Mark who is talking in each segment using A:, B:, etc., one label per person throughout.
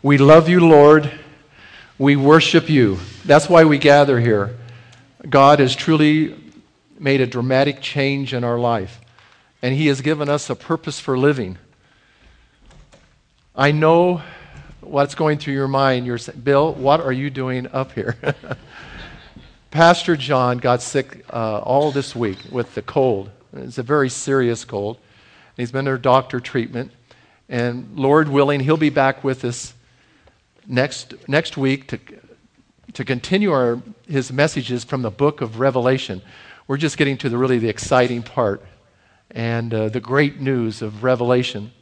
A: We love you, Lord. We worship you. That's why we gather here. God has truly made a dramatic change in our life, and He has given us a purpose for living. I know what's going through your mind. You're saying, Bill, what are you doing up here? Pastor John got sick uh, all this week with the cold. It's a very serious cold. He's been under doctor treatment. And Lord willing, he'll be back with us next, next week to, to continue our, his messages from the book of Revelation. We're just getting to the really the exciting part and uh, the great news of Revelation.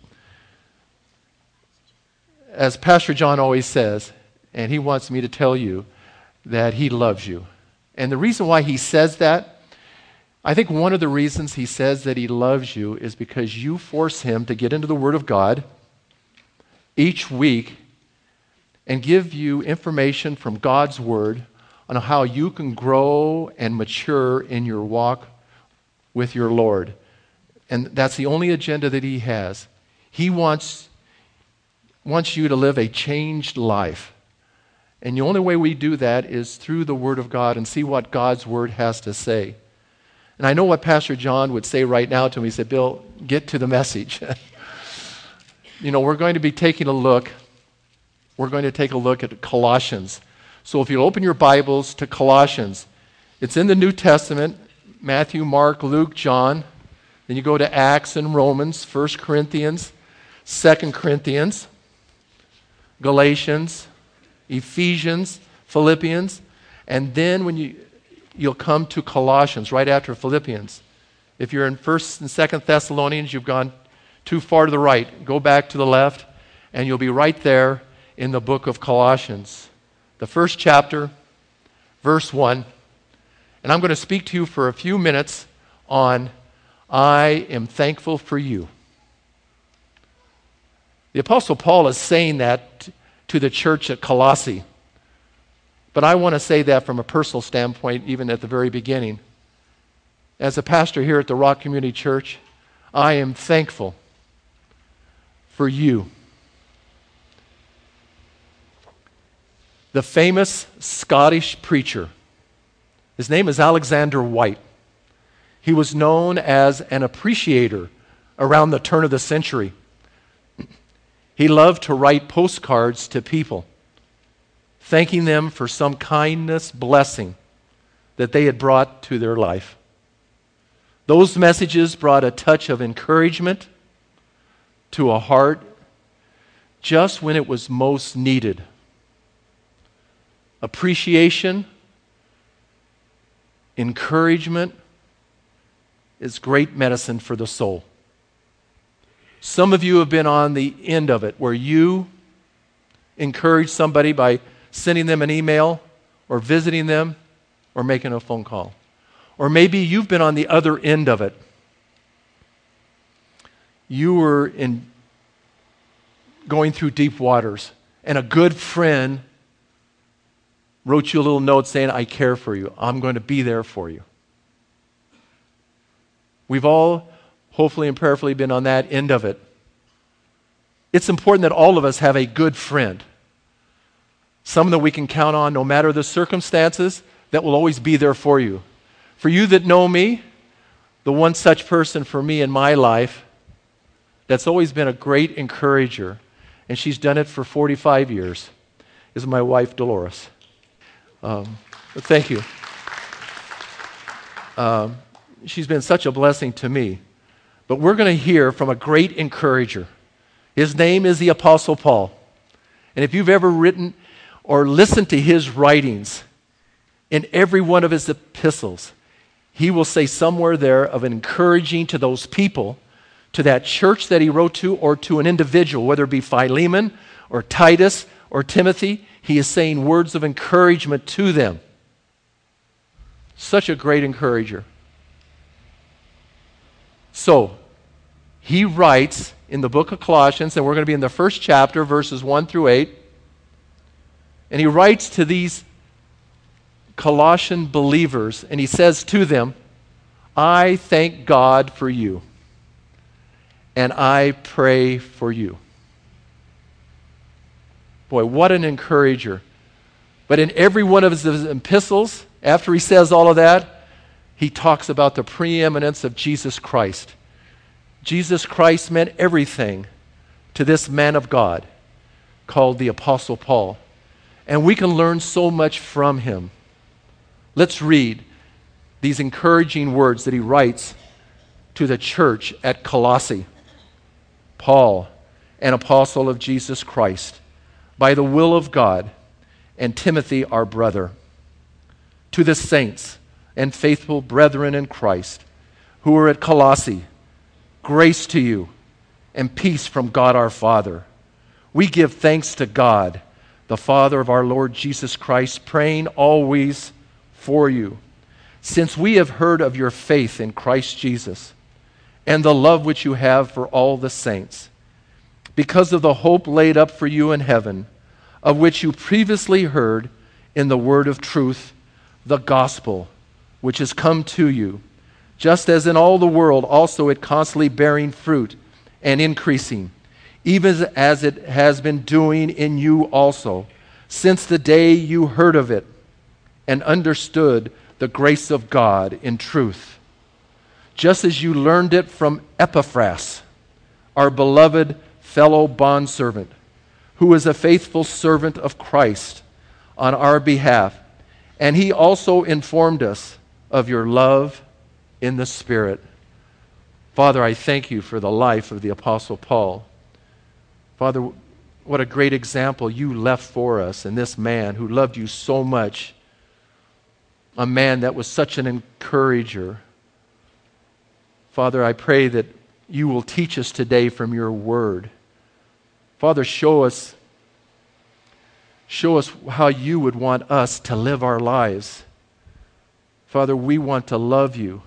A: As Pastor John always says, and he wants me to tell you that he loves you. And the reason why he says that I think one of the reasons he says that he loves you is because you force him to get into the Word of God each week and give you information from God's Word on how you can grow and mature in your walk with your Lord. And that's the only agenda that he has. He wants, wants you to live a changed life. And the only way we do that is through the Word of God and see what God's Word has to say. And I know what Pastor John would say right now to me. He said, Bill, get to the message. you know, we're going to be taking a look. We're going to take a look at Colossians. So if you open your Bibles to Colossians, it's in the New Testament Matthew, Mark, Luke, John. Then you go to Acts and Romans, 1 Corinthians, 2 Corinthians, Galatians, Ephesians, Philippians. And then when you you'll come to Colossians right after Philippians. If you're in 1st and 2nd Thessalonians, you've gone too far to the right. Go back to the left, and you'll be right there in the book of Colossians. The first chapter, verse 1. And I'm going to speak to you for a few minutes on I am thankful for you. The Apostle Paul is saying that to the church at Colossae. But I want to say that from a personal standpoint, even at the very beginning. As a pastor here at the Rock Community Church, I am thankful for you. The famous Scottish preacher, his name is Alexander Whyte. He was known as an appreciator around the turn of the century. He loved to write postcards to people thanking them for some kindness, blessing that they had brought to their life. Those messages brought a touch of encouragement to a heart just when it was most needed. Appreciation, encouragement is great medicine for the soul. Some of you have been on the end of it where you encourage somebody by sending them an email or visiting them or making a phone call. Or maybe you've been on the other end of it. You were in going through deep waters, and a good friend wrote you a little note saying, I care for you. I'm going to be there for you. We've all, hopefully and prayerfully, been on that end of it. It's important that all of us have a good friend someone that we can count on no matter the circumstances, that will always be there for you. For you that know me, the one such person for me in my life that's always been a great encourager, and she's done it for 45 years, is my wife, Dolores. Um, thank you. Um, she's been such a blessing to me. But we're going to hear from a great encourager. His name is the Apostle Paul. And if you've ever written or listened to his writings in every one of his epistles, he will say somewhere there of encouraging to those people, to that church that he wrote to, or to an individual, whether it be Philemon or Titus or Timothy, he is saying words of encouragement to them. Such a great encourager. So, he writes in the book of Colossians, and we're going to be in the first chapter, verses 1 through 8. And he writes to these Colossian believers, and he says to them, I thank God for you, and I pray for you. Boy, what an encourager. But in every one of his epistles, after he says all of that, he talks about the preeminence of Jesus Christ. Jesus Christ meant everything to this man of God called the Apostle Paul. And we can learn so much from him. Let's read these encouraging words that he writes to the church at Colossae. Paul, an apostle of Jesus Christ, by the will of God, and Timothy, our brother, to the saints and faithful brethren in Christ who are at Colossae, grace to you and peace from God our Father. We give thanks to God, the Father of our Lord Jesus Christ, praying always for you, since we have heard of your faith in Christ Jesus and the love which you have for all the saints, because of the hope laid up for you in heaven, of which you previously heard in the word of truth, the gospel, which has come to you, just as in all the world also it constantly bearing fruit and increasing, even as it has been doing in you also, since the day you heard of it and understood the grace of God in truth, just as you learned it from Epaphras, our beloved fellow bondservant, who is a faithful servant of Christ on our behalf. And he also informed us of your love in the Spirit. Father, I thank you for the life of the Apostle Paul. Father, what a great example you left for us in this man who loved you so much a man that was such an encourager. Father, I pray that you will teach us today from your word. Father, show us show us how you would want us to live our lives. Father, we want to love you.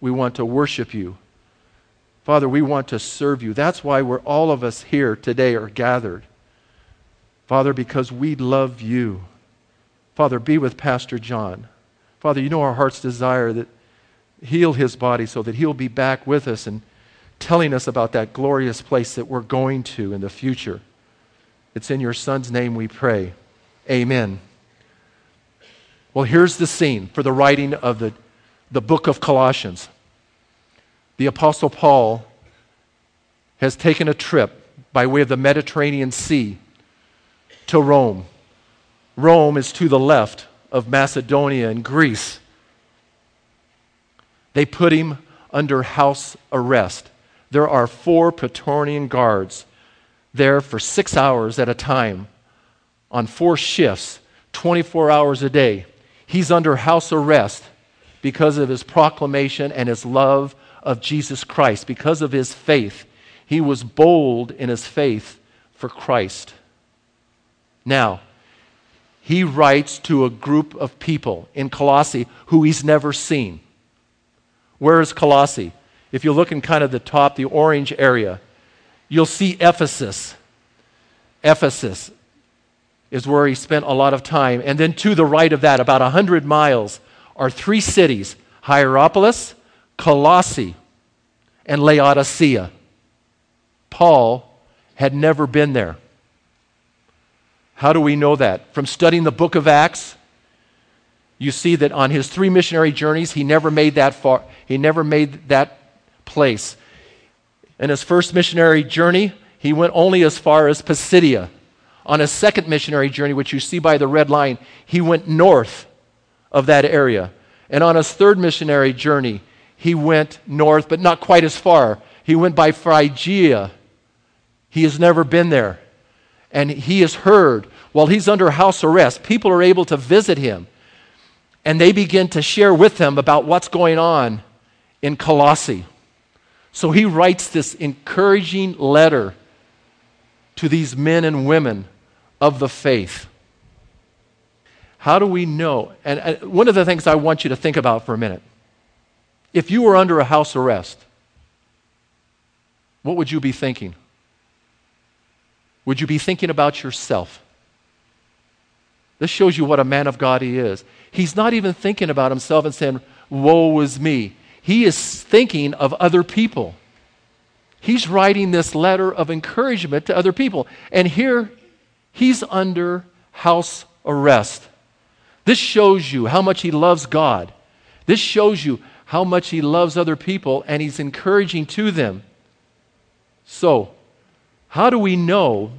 A: We want to worship you. Father, we want to serve you. That's why we're all of us here today are gathered. Father, because we love you. Father, be with Pastor John. Father, you know our heart's desire that heal his body so that he'll be back with us and telling us about that glorious place that we're going to in the future. It's in your son's name we pray. Amen. Well, here's the scene for the writing of the, the book of Colossians. The Apostle Paul has taken a trip by way of the Mediterranean Sea to Rome. Rome is to the left of Macedonia and Greece. They put him under house arrest. There are four Praetorian guards there for six hours at a time on four shifts, 24 hours a day. He's under house arrest because of his proclamation and his love of Jesus Christ, because of his faith. He was bold in his faith for Christ. Now, he writes to a group of people in Colossae who he's never seen. Where is Colossae? If you look in kind of the top, the orange area, you'll see Ephesus. Ephesus is where he spent a lot of time. And then to the right of that, about 100 miles, are three cities Hierapolis, Colossae, and Laodicea. Paul had never been there. How do we know that? From studying the book of Acts, you see that on his three missionary journeys, he never made that far, he never made that place. In his first missionary journey, he went only as far as Pisidia. On his second missionary journey, which you see by the red line, he went north of that area. And on his third missionary journey, he went north, but not quite as far. He went by Phrygia. He has never been there and he is heard while he's under house arrest. People are able to visit him, and they begin to share with him about what's going on in Colossae. So he writes this encouraging letter to these men and women of the faith. How do we know? And, one of the things I want you to think about for a minute if you were under a house arrest, what would you be thinking? Would you be thinking about yourself? This shows you what a man of God he is. He's not even thinking about himself and saying, Woe is me. He is thinking of other people. He's writing this letter of encouragement to other people. And here He's under house arrest. This shows you how much he loves God. This shows you how much he loves other people and he's encouraging to them. So, how do we know?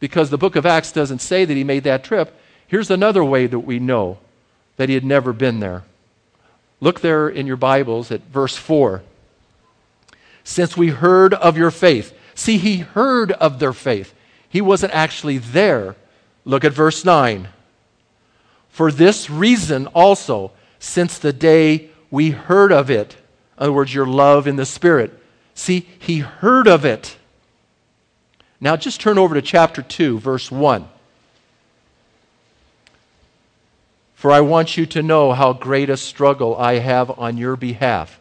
A: Because the book of Acts doesn't say that he made that trip. Here's another way that we know that he had never been there. Look there in your Bibles at verse 4. Since we heard of your faith. See, he heard of their faith. He wasn't actually there. Look at verse 9. For this reason also, since the day we heard of it, in other words, your love in the Spirit. See, he heard of it. Now just turn over to chapter 2, verse 1. For I want you to know how great a struggle I have on your behalf,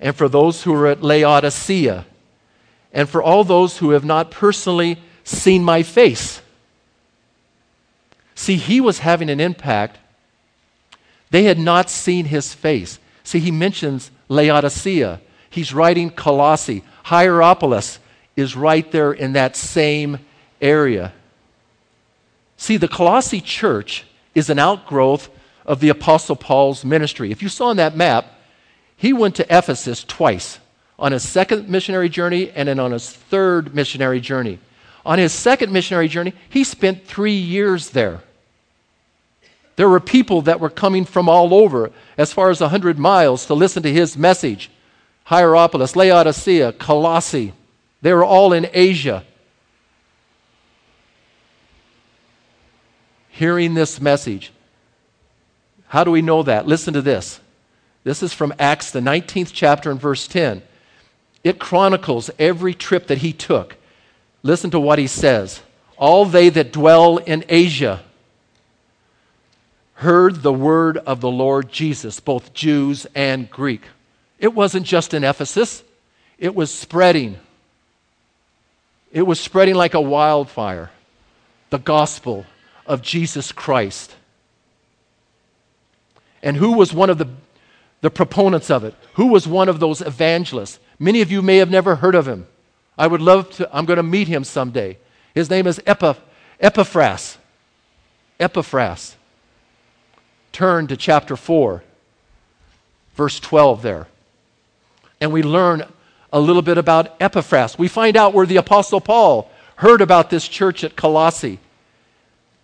A: and for those who are at Laodicea, and for all those who have not personally seen my face. See, he was having an impact. They had not seen his face. See, he mentions Laodicea. He's writing Colossae. Hierapolis is right there in that same area. See, the Colossae church is an outgrowth of the Apostle Paul's ministry. If you saw on that map, he went to Ephesus twice on his second missionary journey and then on his third missionary journey. On his second missionary journey, he spent three years there. There were people that were coming from all over, as far as 100 miles, to listen to his message. Hierapolis, Laodicea, Colossae. They were all in Asia. Hearing this message. How do we know that? Listen to this. This is from Acts, the 19th chapter, and verse 10. It chronicles every trip that he took. Listen to what he says. All they that dwell in Asia heard the word of the Lord Jesus, both Jews and Greek. It wasn't just in Ephesus, it was spreading. It was spreading like a wildfire. The gospel of Jesus Christ. And who was one of the, the proponents of it? Who was one of those evangelists? Many of you may have never heard of him. I would love to, I'm going to meet him someday. His name is Epiph, Epaphras. Epaphras. Turn to chapter 4, verse 12 there. And we learn a little bit about Epaphras. We find out where the Apostle Paul heard about this church at Colossae.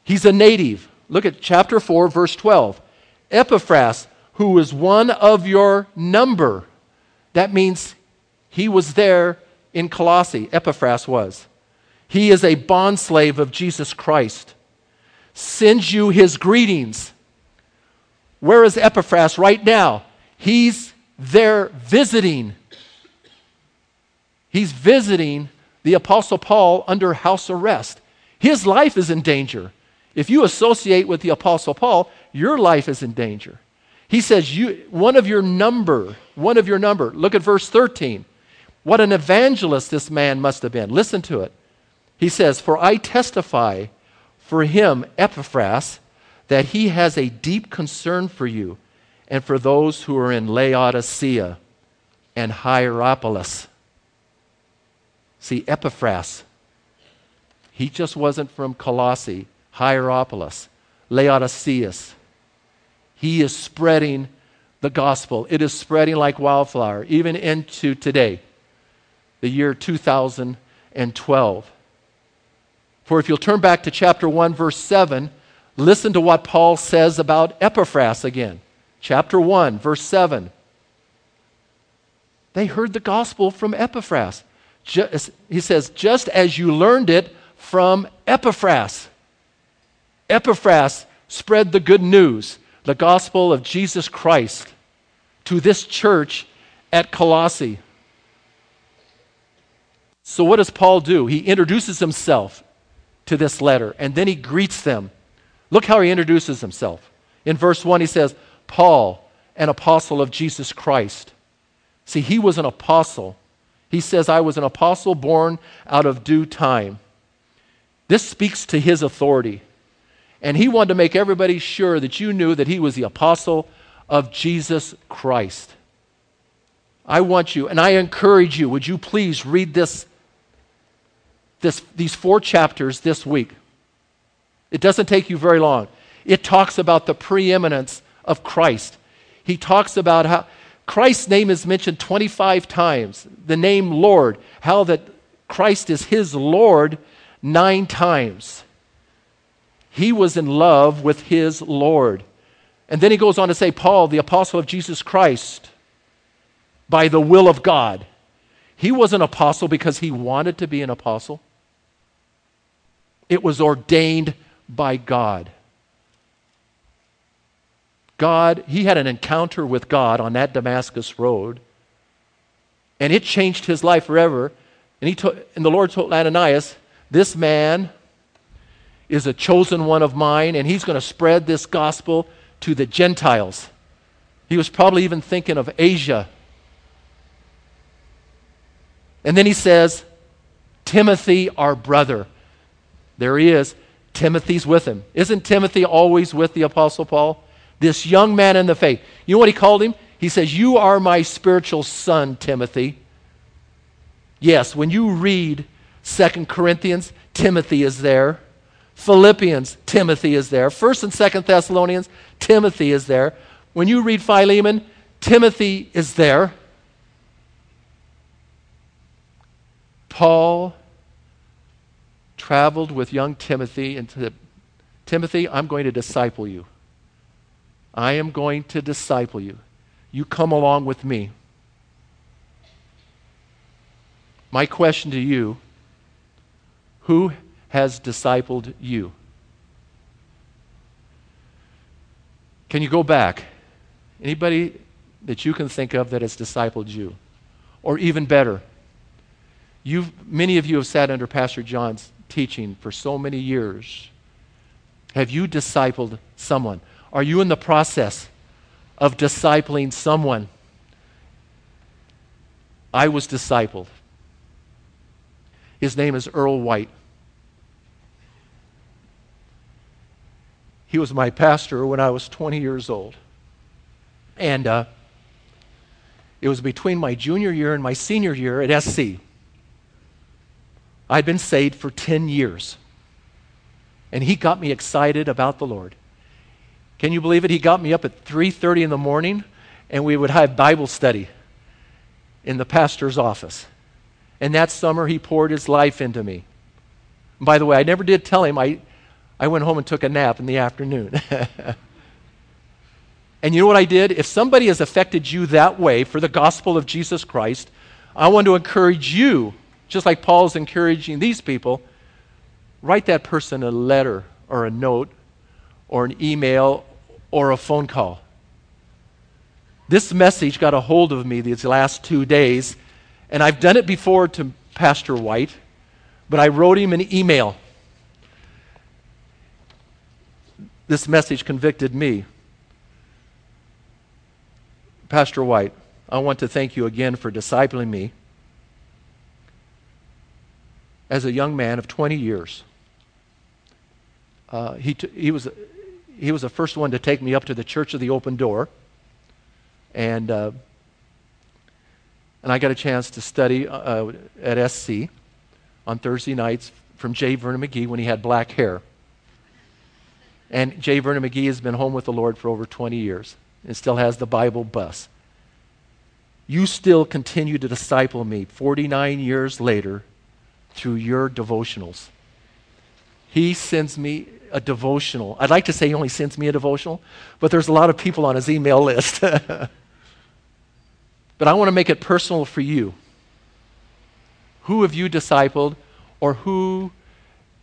A: He's a native. Look at chapter 4, verse 12. Epaphras, who was one of your number. That means he was there in Colossae. Epaphras was. He is a bondslave of Jesus Christ. Sends you his greetings. Where is Epaphras right now? He's there visiting. He's visiting the Apostle Paul under house arrest. His life is in danger. If you associate with the Apostle Paul, your life is in danger. He says, you, one of your number, one of your number. Look at verse 13. What an evangelist this man must have been. Listen to it. He says, For I testify for him, Epaphras, that he has a deep concern for you and for those who are in Laodicea and Hierapolis. See, Epaphras, he just wasn't from Colossae, Hierapolis, Laodicea. He is spreading the gospel. It is spreading like wildfire, even into today, the year 2012. For if you'll turn back to chapter 1, verse 7, listen to what Paul says about Epaphras again. Chapter 1, verse 7. They heard the gospel from Epaphras. Just, he says, just as you learned it from Epaphras. Epaphras spread the good news, the gospel of Jesus Christ, to this church at Colossae. So, what does Paul do? He introduces himself to this letter and then he greets them. Look how he introduces himself. In verse 1, he says, Paul, an apostle of Jesus Christ. See, he was an apostle. He says, I was an apostle born out of due time. This speaks to his authority. And he wanted to make everybody sure that you knew that he was the apostle of Jesus Christ. I want you, and I encourage you, would you please read this, this, these four chapters this week? It doesn't take you very long. It talks about the preeminence of Christ. He talks about how Christ's name is mentioned 25 times, the name Lord, how that Christ is his Lord nine times. He was in love with his Lord. And then he goes on to say, Paul, the apostle of Jesus Christ, by the will of God. He was an apostle because he wanted to be an apostle, it was ordained by God. God, he had an encounter with God on that Damascus road, and it changed his life forever. And, he told, and the Lord told Ananias, This man is a chosen one of mine, and he's going to spread this gospel to the Gentiles. He was probably even thinking of Asia. And then he says, Timothy, our brother. There he is. Timothy's with him. Isn't Timothy always with the Apostle Paul? This young man in the faith. You know what he called him? He says, You are my spiritual son, Timothy. Yes, when you read Second Corinthians, Timothy is there. Philippians, Timothy is there. First and Second Thessalonians, Timothy is there. When you read Philemon, Timothy is there. Paul traveled with young Timothy and said, Timothy, I'm going to disciple you. I am going to disciple you. You come along with me. My question to you who has discipled you? Can you go back? Anybody that you can think of that has discipled you? Or even better, you've, many of you have sat under Pastor John's teaching for so many years. Have you discipled someone? Are you in the process of discipling someone? I was discipled. His name is Earl White. He was my pastor when I was 20 years old. And uh, it was between my junior year and my senior year at SC. I'd been saved for 10 years. And he got me excited about the Lord. Can you believe it? He got me up at 3:30 in the morning and we would have Bible study in the pastor's office. And that summer he poured his life into me. by the way, I never did tell him I I went home and took a nap in the afternoon. and you know what I did? If somebody has affected you that way for the gospel of Jesus Christ, I want to encourage you, just like Paul's encouraging these people, write that person a letter or a note or an email or a phone call. This message got a hold of me these last two days, and I've done it before to Pastor White, but I wrote him an email this message convicted me. Pastor White, I want to thank you again for discipling me as a young man of 20 years. Uh, he, t- he, was, he was the first one to take me up to the Church of the Open Door. And, uh, and I got a chance to study uh, at SC on Thursday nights from J. Vernon McGee when he had black hair. And J. Vernon McGee has been home with the Lord for over 20 years and still has the Bible bus. You still continue to disciple me 49 years later through your devotionals. He sends me a devotional. I'd like to say he only sends me a devotional, but there's a lot of people on his email list. but I want to make it personal for you. Who have you discipled, or who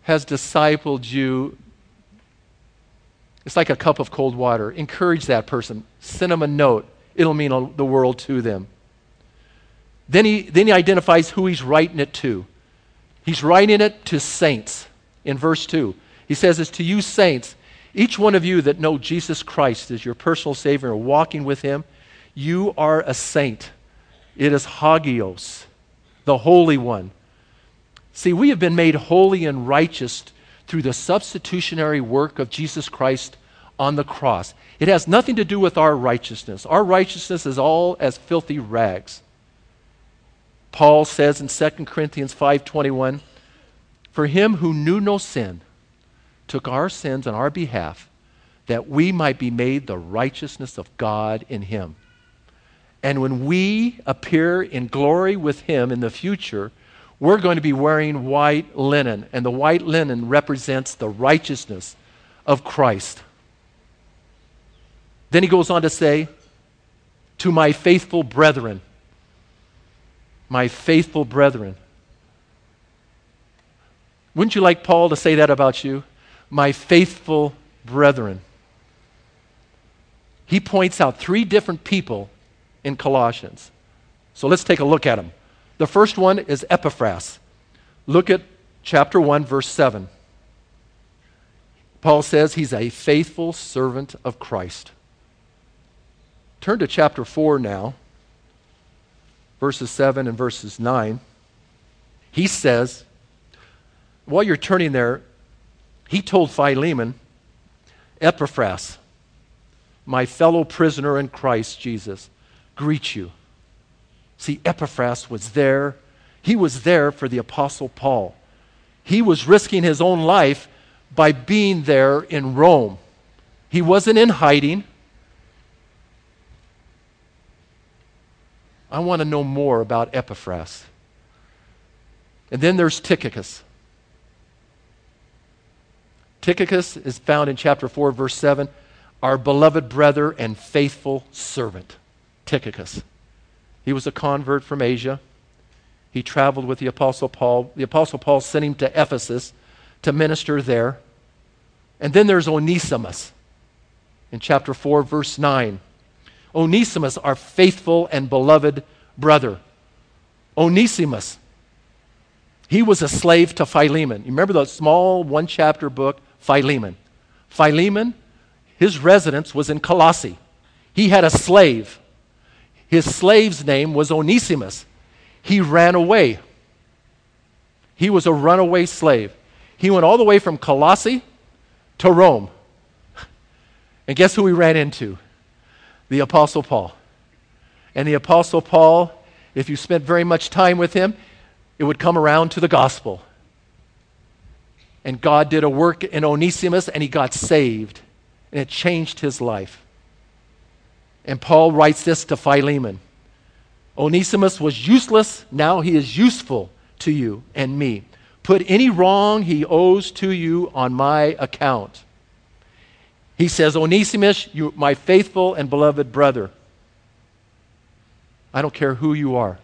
A: has discipled you it's like a cup of cold water. Encourage that person. Send them a note. It'll mean the world to them. Then he, then he identifies who he's writing it to. He's writing it to saints in verse 2. He says, It's to you, saints, each one of you that know Jesus Christ as your personal Savior and walking with Him, you are a saint. It is Hagios, the Holy One. See, we have been made holy and righteous through the substitutionary work of Jesus Christ on the cross. It has nothing to do with our righteousness. Our righteousness is all as filthy rags. Paul says in 2 Corinthians 5:21, "For him who knew no sin took our sins on our behalf that we might be made the righteousness of God in him. And when we appear in glory with him in the future, we're going to be wearing white linen, and the white linen represents the righteousness of Christ. Then he goes on to say, To my faithful brethren, my faithful brethren. Wouldn't you like Paul to say that about you? My faithful brethren. He points out three different people in Colossians. So let's take a look at them. The first one is Epaphras. Look at chapter 1, verse 7. Paul says he's a faithful servant of Christ. Turn to chapter 4 now, verses 7 and verses 9. He says, while you're turning there, he told Philemon, Epaphras, my fellow prisoner in Christ Jesus, greet you. See, Epaphras was there. He was there for the Apostle Paul. He was risking his own life by being there in Rome. He wasn't in hiding. I want to know more about Epaphras. And then there's Tychicus. Tychicus is found in chapter 4, verse 7. Our beloved brother and faithful servant, Tychicus. He was a convert from Asia. He traveled with the Apostle Paul. The Apostle Paul sent him to Ephesus to minister there. And then there's Onesimus in chapter 4, verse 9. Onesimus, our faithful and beloved brother. Onesimus, he was a slave to Philemon. You remember the small one chapter book, Philemon? Philemon, his residence was in Colossae. He had a slave. His slave's name was Onesimus. He ran away. He was a runaway slave. He went all the way from Colossae to Rome. And guess who he ran into? The Apostle Paul. And the Apostle Paul, if you spent very much time with him, it would come around to the gospel. And God did a work in Onesimus and he got saved. And it changed his life. And Paul writes this to Philemon Onesimus was useless, now he is useful to you and me. Put any wrong he owes to you on my account. He says, Onesimus, you, my faithful and beloved brother. I don't care who you are.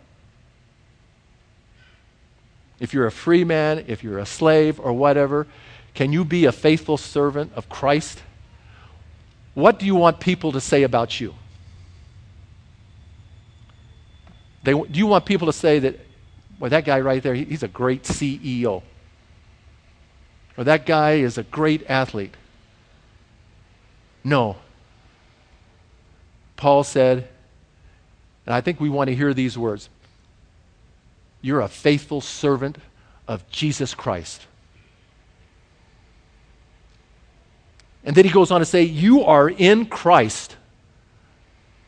A: If you're a free man, if you're a slave, or whatever, can you be a faithful servant of Christ? What do you want people to say about you? They, do you want people to say that, well, that guy right there, he's a great CEO? Or that guy is a great athlete? No. Paul said, and I think we want to hear these words You're a faithful servant of Jesus Christ. And then he goes on to say, You are in Christ.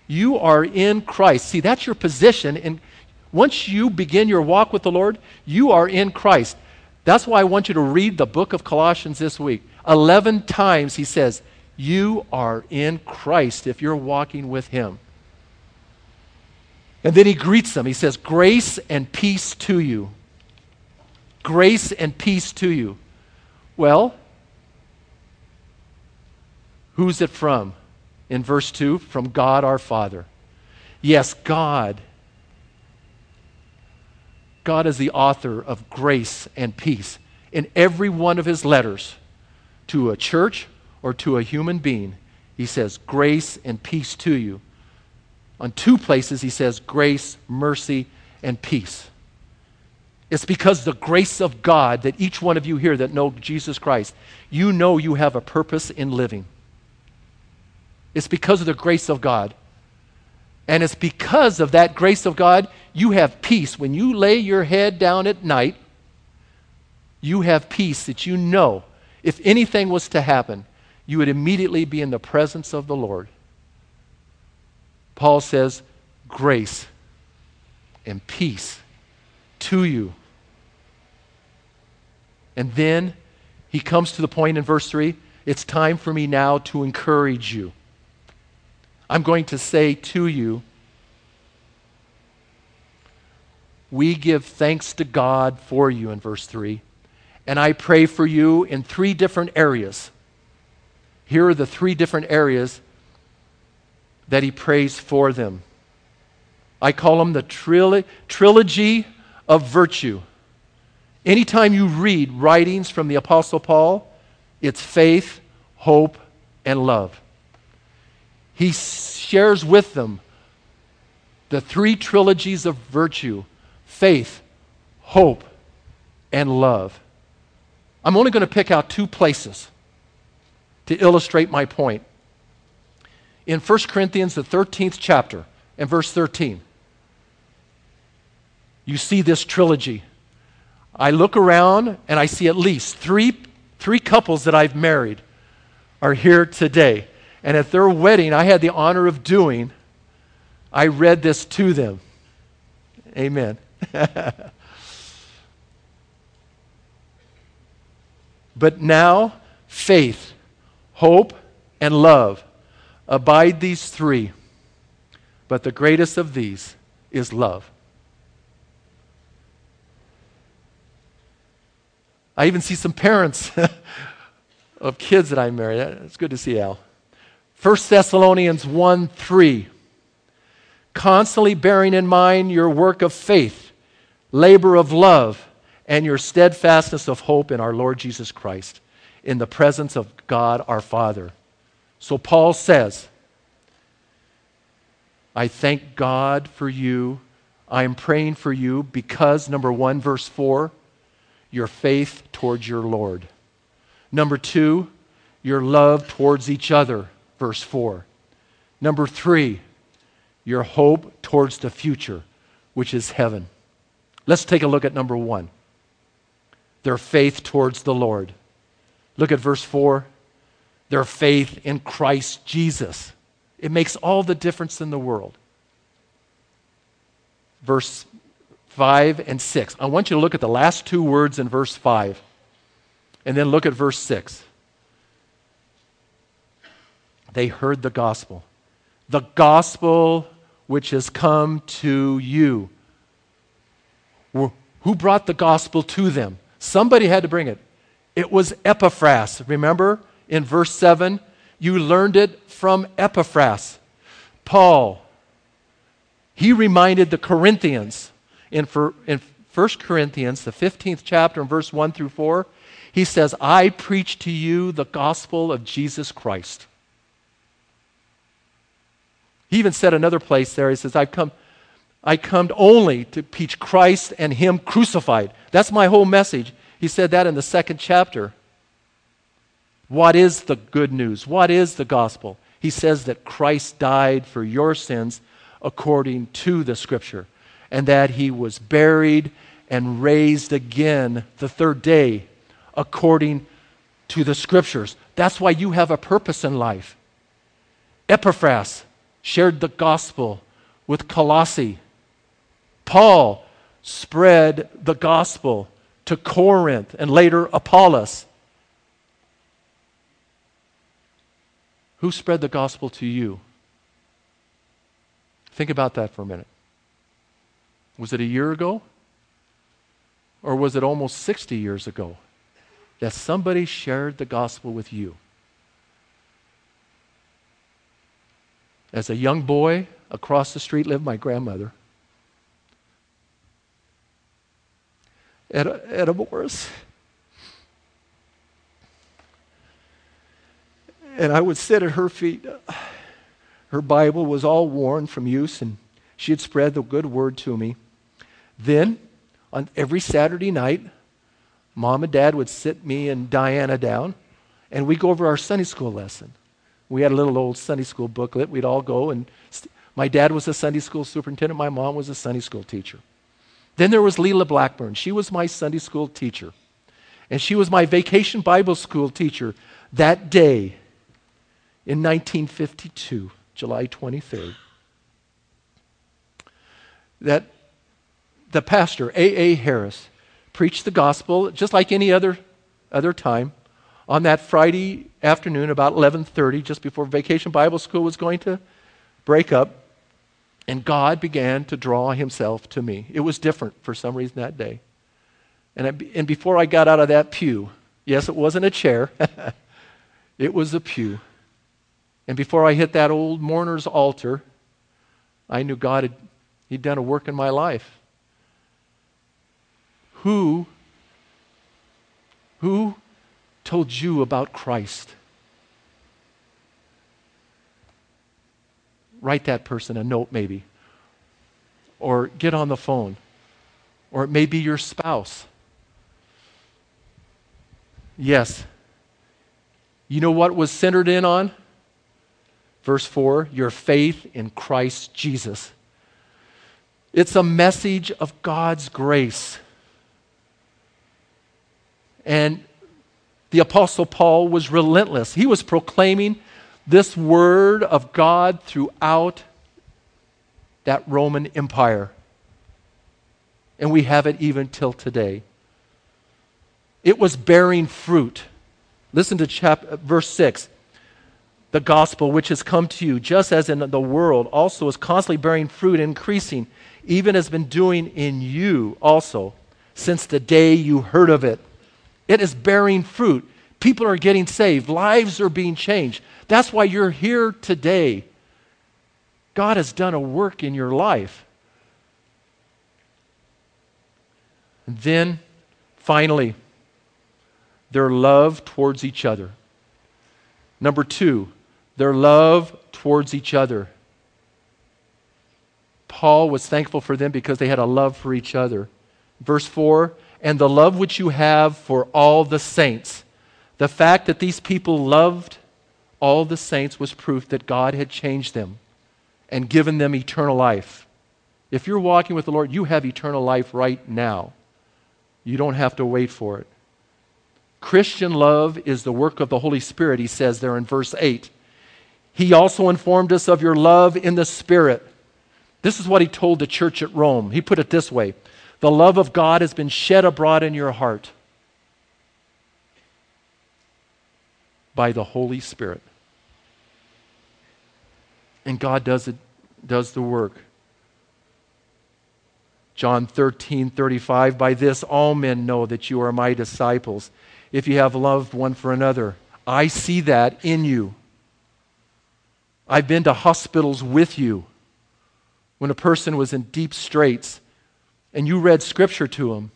A: You are in Christ. See, that's your position. And once you begin your walk with the Lord, you are in Christ. That's why I want you to read the book of Colossians this week. 11 times he says, you are in Christ if you're walking with Him. And then he greets them. He says, Grace and peace to you. Grace and peace to you. Well, who's it from? In verse 2, from God our Father. Yes, God. God is the author of grace and peace in every one of his letters to a church or to a human being, he says, Grace and peace to you. On two places, he says, Grace, mercy, and peace. It's because the grace of God that each one of you here that know Jesus Christ, you know you have a purpose in living. It's because of the grace of God. And it's because of that grace of God, you have peace. When you lay your head down at night, you have peace that you know if anything was to happen, you would immediately be in the presence of the Lord. Paul says, Grace and peace to you. And then he comes to the point in verse 3 it's time for me now to encourage you. I'm going to say to you, we give thanks to God for you in verse 3. And I pray for you in three different areas. Here are the three different areas that he prays for them. I call them the trilo- trilogy of virtue. Anytime you read writings from the Apostle Paul, it's faith, hope, and love. He shares with them the three trilogies of virtue faith, hope, and love. I'm only going to pick out two places to illustrate my point. In 1 Corinthians, the 13th chapter, and verse 13, you see this trilogy. I look around and I see at least three, three couples that I've married are here today. And at their wedding, I had the honor of doing, I read this to them. Amen. but now, faith, hope, and love abide these three. But the greatest of these is love. I even see some parents of kids that I married. It's good to see Al. 1 Thessalonians 1 3. Constantly bearing in mind your work of faith labor of love, and your steadfastness of hope in our Lord Jesus Christ, in the presence of God our Father. So Paul says, I thank God for you. I am praying for you because, number one, verse 4, your faith towards your Lord. Number two, your love towards each other, verse 4. Number three, your hope towards the future, which is heaven. Let's take a look at number one their faith towards the Lord. Look at verse 4 their faith in Christ Jesus. It makes all the difference in the world. Verse 5 and 6. I want you to look at the last two words in verse 5 and then look at verse 6. They heard the gospel. The gospel which has come to you. Who brought the gospel to them? Somebody had to bring it. It was Epaphras. Remember in verse 7? You learned it from Epaphras. Paul, he reminded the Corinthians in, in 1 Corinthians, the 15th chapter, in verse 1 through 4, he says, I preach to you the gospel of Jesus Christ. He even said another place there, he says, I've come I come only to preach Christ and Him crucified. That's my whole message. He said that in the second chapter. What is the good news? What is the gospel? He says that Christ died for your sins according to the scripture, and that He was buried and raised again the third day according to the scriptures. That's why you have a purpose in life. Epaphras shared the gospel with Colossae Paul spread the gospel to Corinth and later Apollos. Who spread the gospel to you? Think about that for a minute. Was it a year ago? Or was it almost 60 years ago that somebody shared the gospel with you? As a young boy, across the street lived my grandmother. era, Morris. And I would sit at her feet. Her Bible was all worn from use, and she had spread the good word to me. Then, on every Saturday night, mom and dad would sit me and Diana down, and we'd go over our Sunday school lesson. We had a little old Sunday school booklet. We'd all go, and st- my dad was a Sunday school superintendent, my mom was a Sunday school teacher. Then there was Leela Blackburn. She was my Sunday school teacher. And she was my vacation Bible school teacher that day in 1952, July 23rd. That the pastor, A.A. Harris, preached the gospel just like any other, other time on that Friday afternoon about 11:30 just before vacation Bible school was going to break up and God began to draw himself to me. It was different for some reason that day. And, I, and before I got out of that pew, yes, it wasn't a chair, it was a pew. And before I hit that old mourner's altar, I knew God had he'd done a work in my life. Who, who told you about Christ? Write that person a note, maybe. Or get on the phone. Or it may be your spouse. Yes. You know what was centered in on? Verse 4 your faith in Christ Jesus. It's a message of God's grace. And the Apostle Paul was relentless. He was proclaiming this word of God throughout that Roman Empire. And we have it even till today. It was bearing fruit. Listen to chap- verse 6. The gospel which has come to you, just as in the world, also is constantly bearing fruit, increasing, even has been doing in you also, since the day you heard of it. It is bearing fruit. People are getting saved, lives are being changed. That's why you're here today. God has done a work in your life. And then, finally, their love towards each other. Number two, their love towards each other. Paul was thankful for them because they had a love for each other. Verse 4 and the love which you have for all the saints. The fact that these people loved all the saints was proof that God had changed them and given them eternal life. If you're walking with the Lord, you have eternal life right now. You don't have to wait for it. Christian love is the work of the Holy Spirit, he says there in verse 8. He also informed us of your love in the Spirit. This is what he told the church at Rome. He put it this way The love of God has been shed abroad in your heart by the Holy Spirit. And God does, it, does the work. John 13, 35, by this all men know that you are my disciples, if you have loved one for another. I see that in you. I've been to hospitals with you when a person was in deep straits and you read scripture to them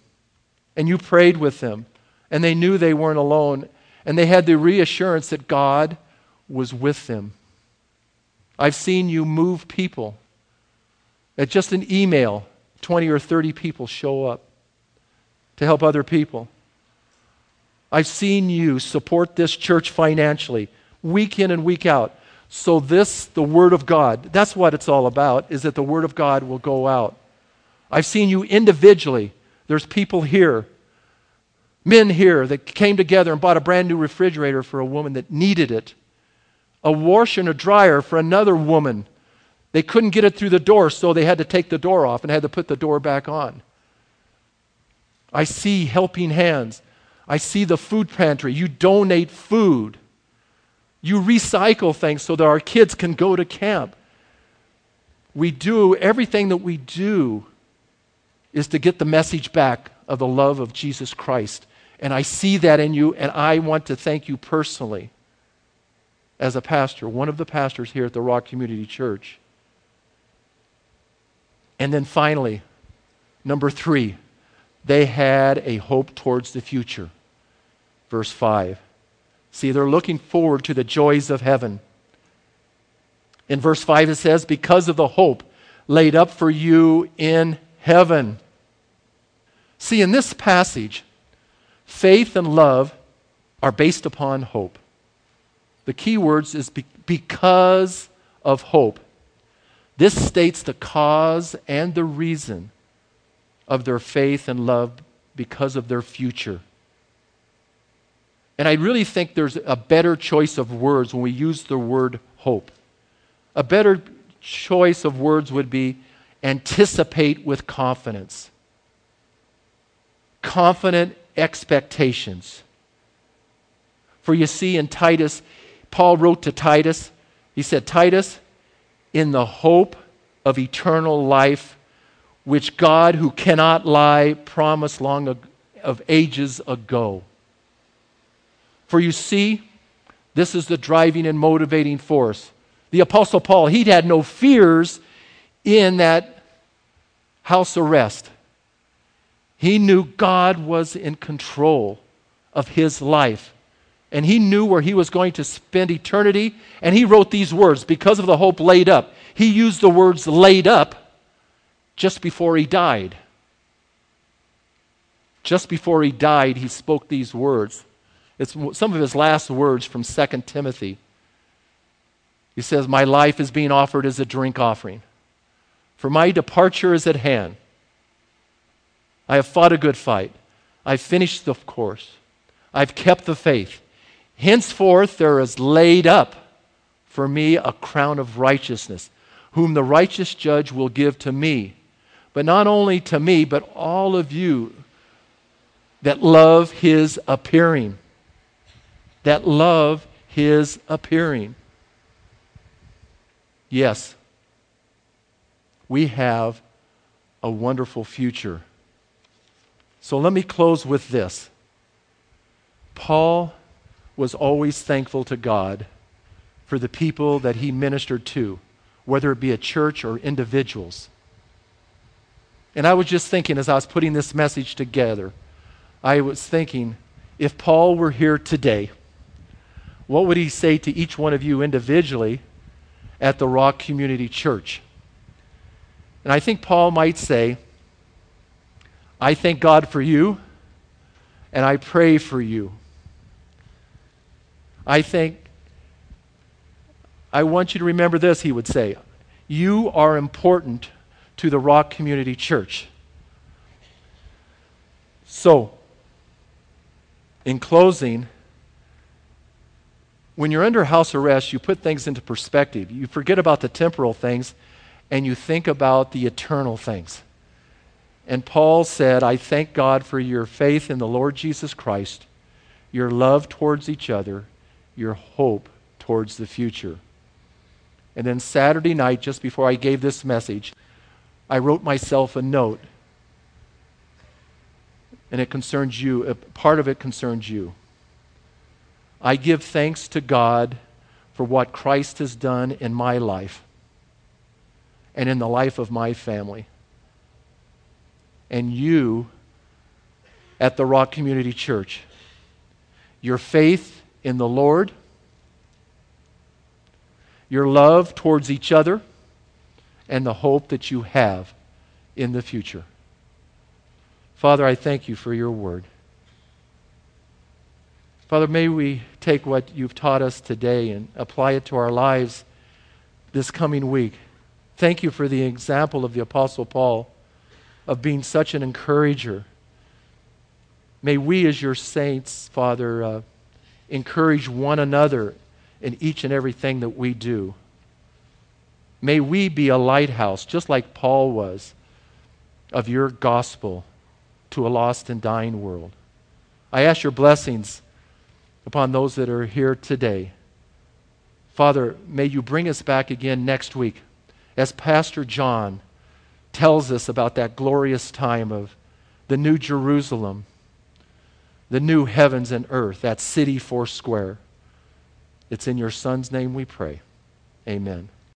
A: and you prayed with them and they knew they weren't alone and they had the reassurance that God was with them. I've seen you move people. At just an email, 20 or 30 people show up to help other people. I've seen you support this church financially, week in and week out. So, this, the Word of God, that's what it's all about, is that the Word of God will go out. I've seen you individually. There's people here, men here, that came together and bought a brand new refrigerator for a woman that needed it, a washer and a dryer for another woman. They couldn't get it through the door, so they had to take the door off and had to put the door back on. I see helping hands. I see the food pantry. You donate food. You recycle things so that our kids can go to camp. We do everything that we do is to get the message back of the love of Jesus Christ. And I see that in you, and I want to thank you personally as a pastor, one of the pastors here at the Rock Community Church. And then finally, number three, they had a hope towards the future. Verse 5. See, they're looking forward to the joys of heaven. In verse 5, it says, Because of the hope laid up for you in heaven. See, in this passage, faith and love are based upon hope. The key words is be- because of hope. This states the cause and the reason of their faith and love because of their future. And I really think there's a better choice of words when we use the word hope. A better choice of words would be anticipate with confidence. Confident expectations. For you see, in Titus, Paul wrote to Titus, he said, Titus, in the hope of eternal life, which God, who cannot lie, promised long ag- of ages ago. For you see, this is the driving and motivating force. The Apostle Paul, he'd had no fears in that house arrest. He knew God was in control of his life. And he knew where he was going to spend eternity. And he wrote these words because of the hope laid up. He used the words laid up just before he died. Just before he died, he spoke these words. It's some of his last words from 2 Timothy. He says, My life is being offered as a drink offering, for my departure is at hand. I have fought a good fight. I've finished the course. I've kept the faith. Henceforth, there is laid up for me a crown of righteousness, whom the righteous judge will give to me. But not only to me, but all of you that love his appearing. That love his appearing. Yes, we have a wonderful future. So let me close with this. Paul was always thankful to God for the people that he ministered to, whether it be a church or individuals. And I was just thinking as I was putting this message together, I was thinking if Paul were here today, what would he say to each one of you individually at the Rock Community Church? And I think Paul might say, I thank God for you, and I pray for you. I think, I want you to remember this, he would say. You are important to the Rock Community Church. So, in closing, when you're under house arrest, you put things into perspective. You forget about the temporal things and you think about the eternal things. And Paul said, I thank God for your faith in the Lord Jesus Christ, your love towards each other, your hope towards the future. And then Saturday night, just before I gave this message, I wrote myself a note. And it concerns you, part of it concerns you. I give thanks to God for what Christ has done in my life and in the life of my family. And you at the Rock Community Church, your faith in the Lord, your love towards each other, and the hope that you have in the future. Father, I thank you for your word. Father, may we take what you've taught us today and apply it to our lives this coming week. Thank you for the example of the Apostle Paul of being such an encourager. May we, as your saints, Father, uh, encourage one another in each and everything that we do. May we be a lighthouse, just like Paul was, of your gospel to a lost and dying world. I ask your blessings upon those that are here today. Father, may you bring us back again next week as Pastor John tells us about that glorious time of the new Jerusalem, the new heavens and earth, that city four square. It's in your Son's name we pray. Amen.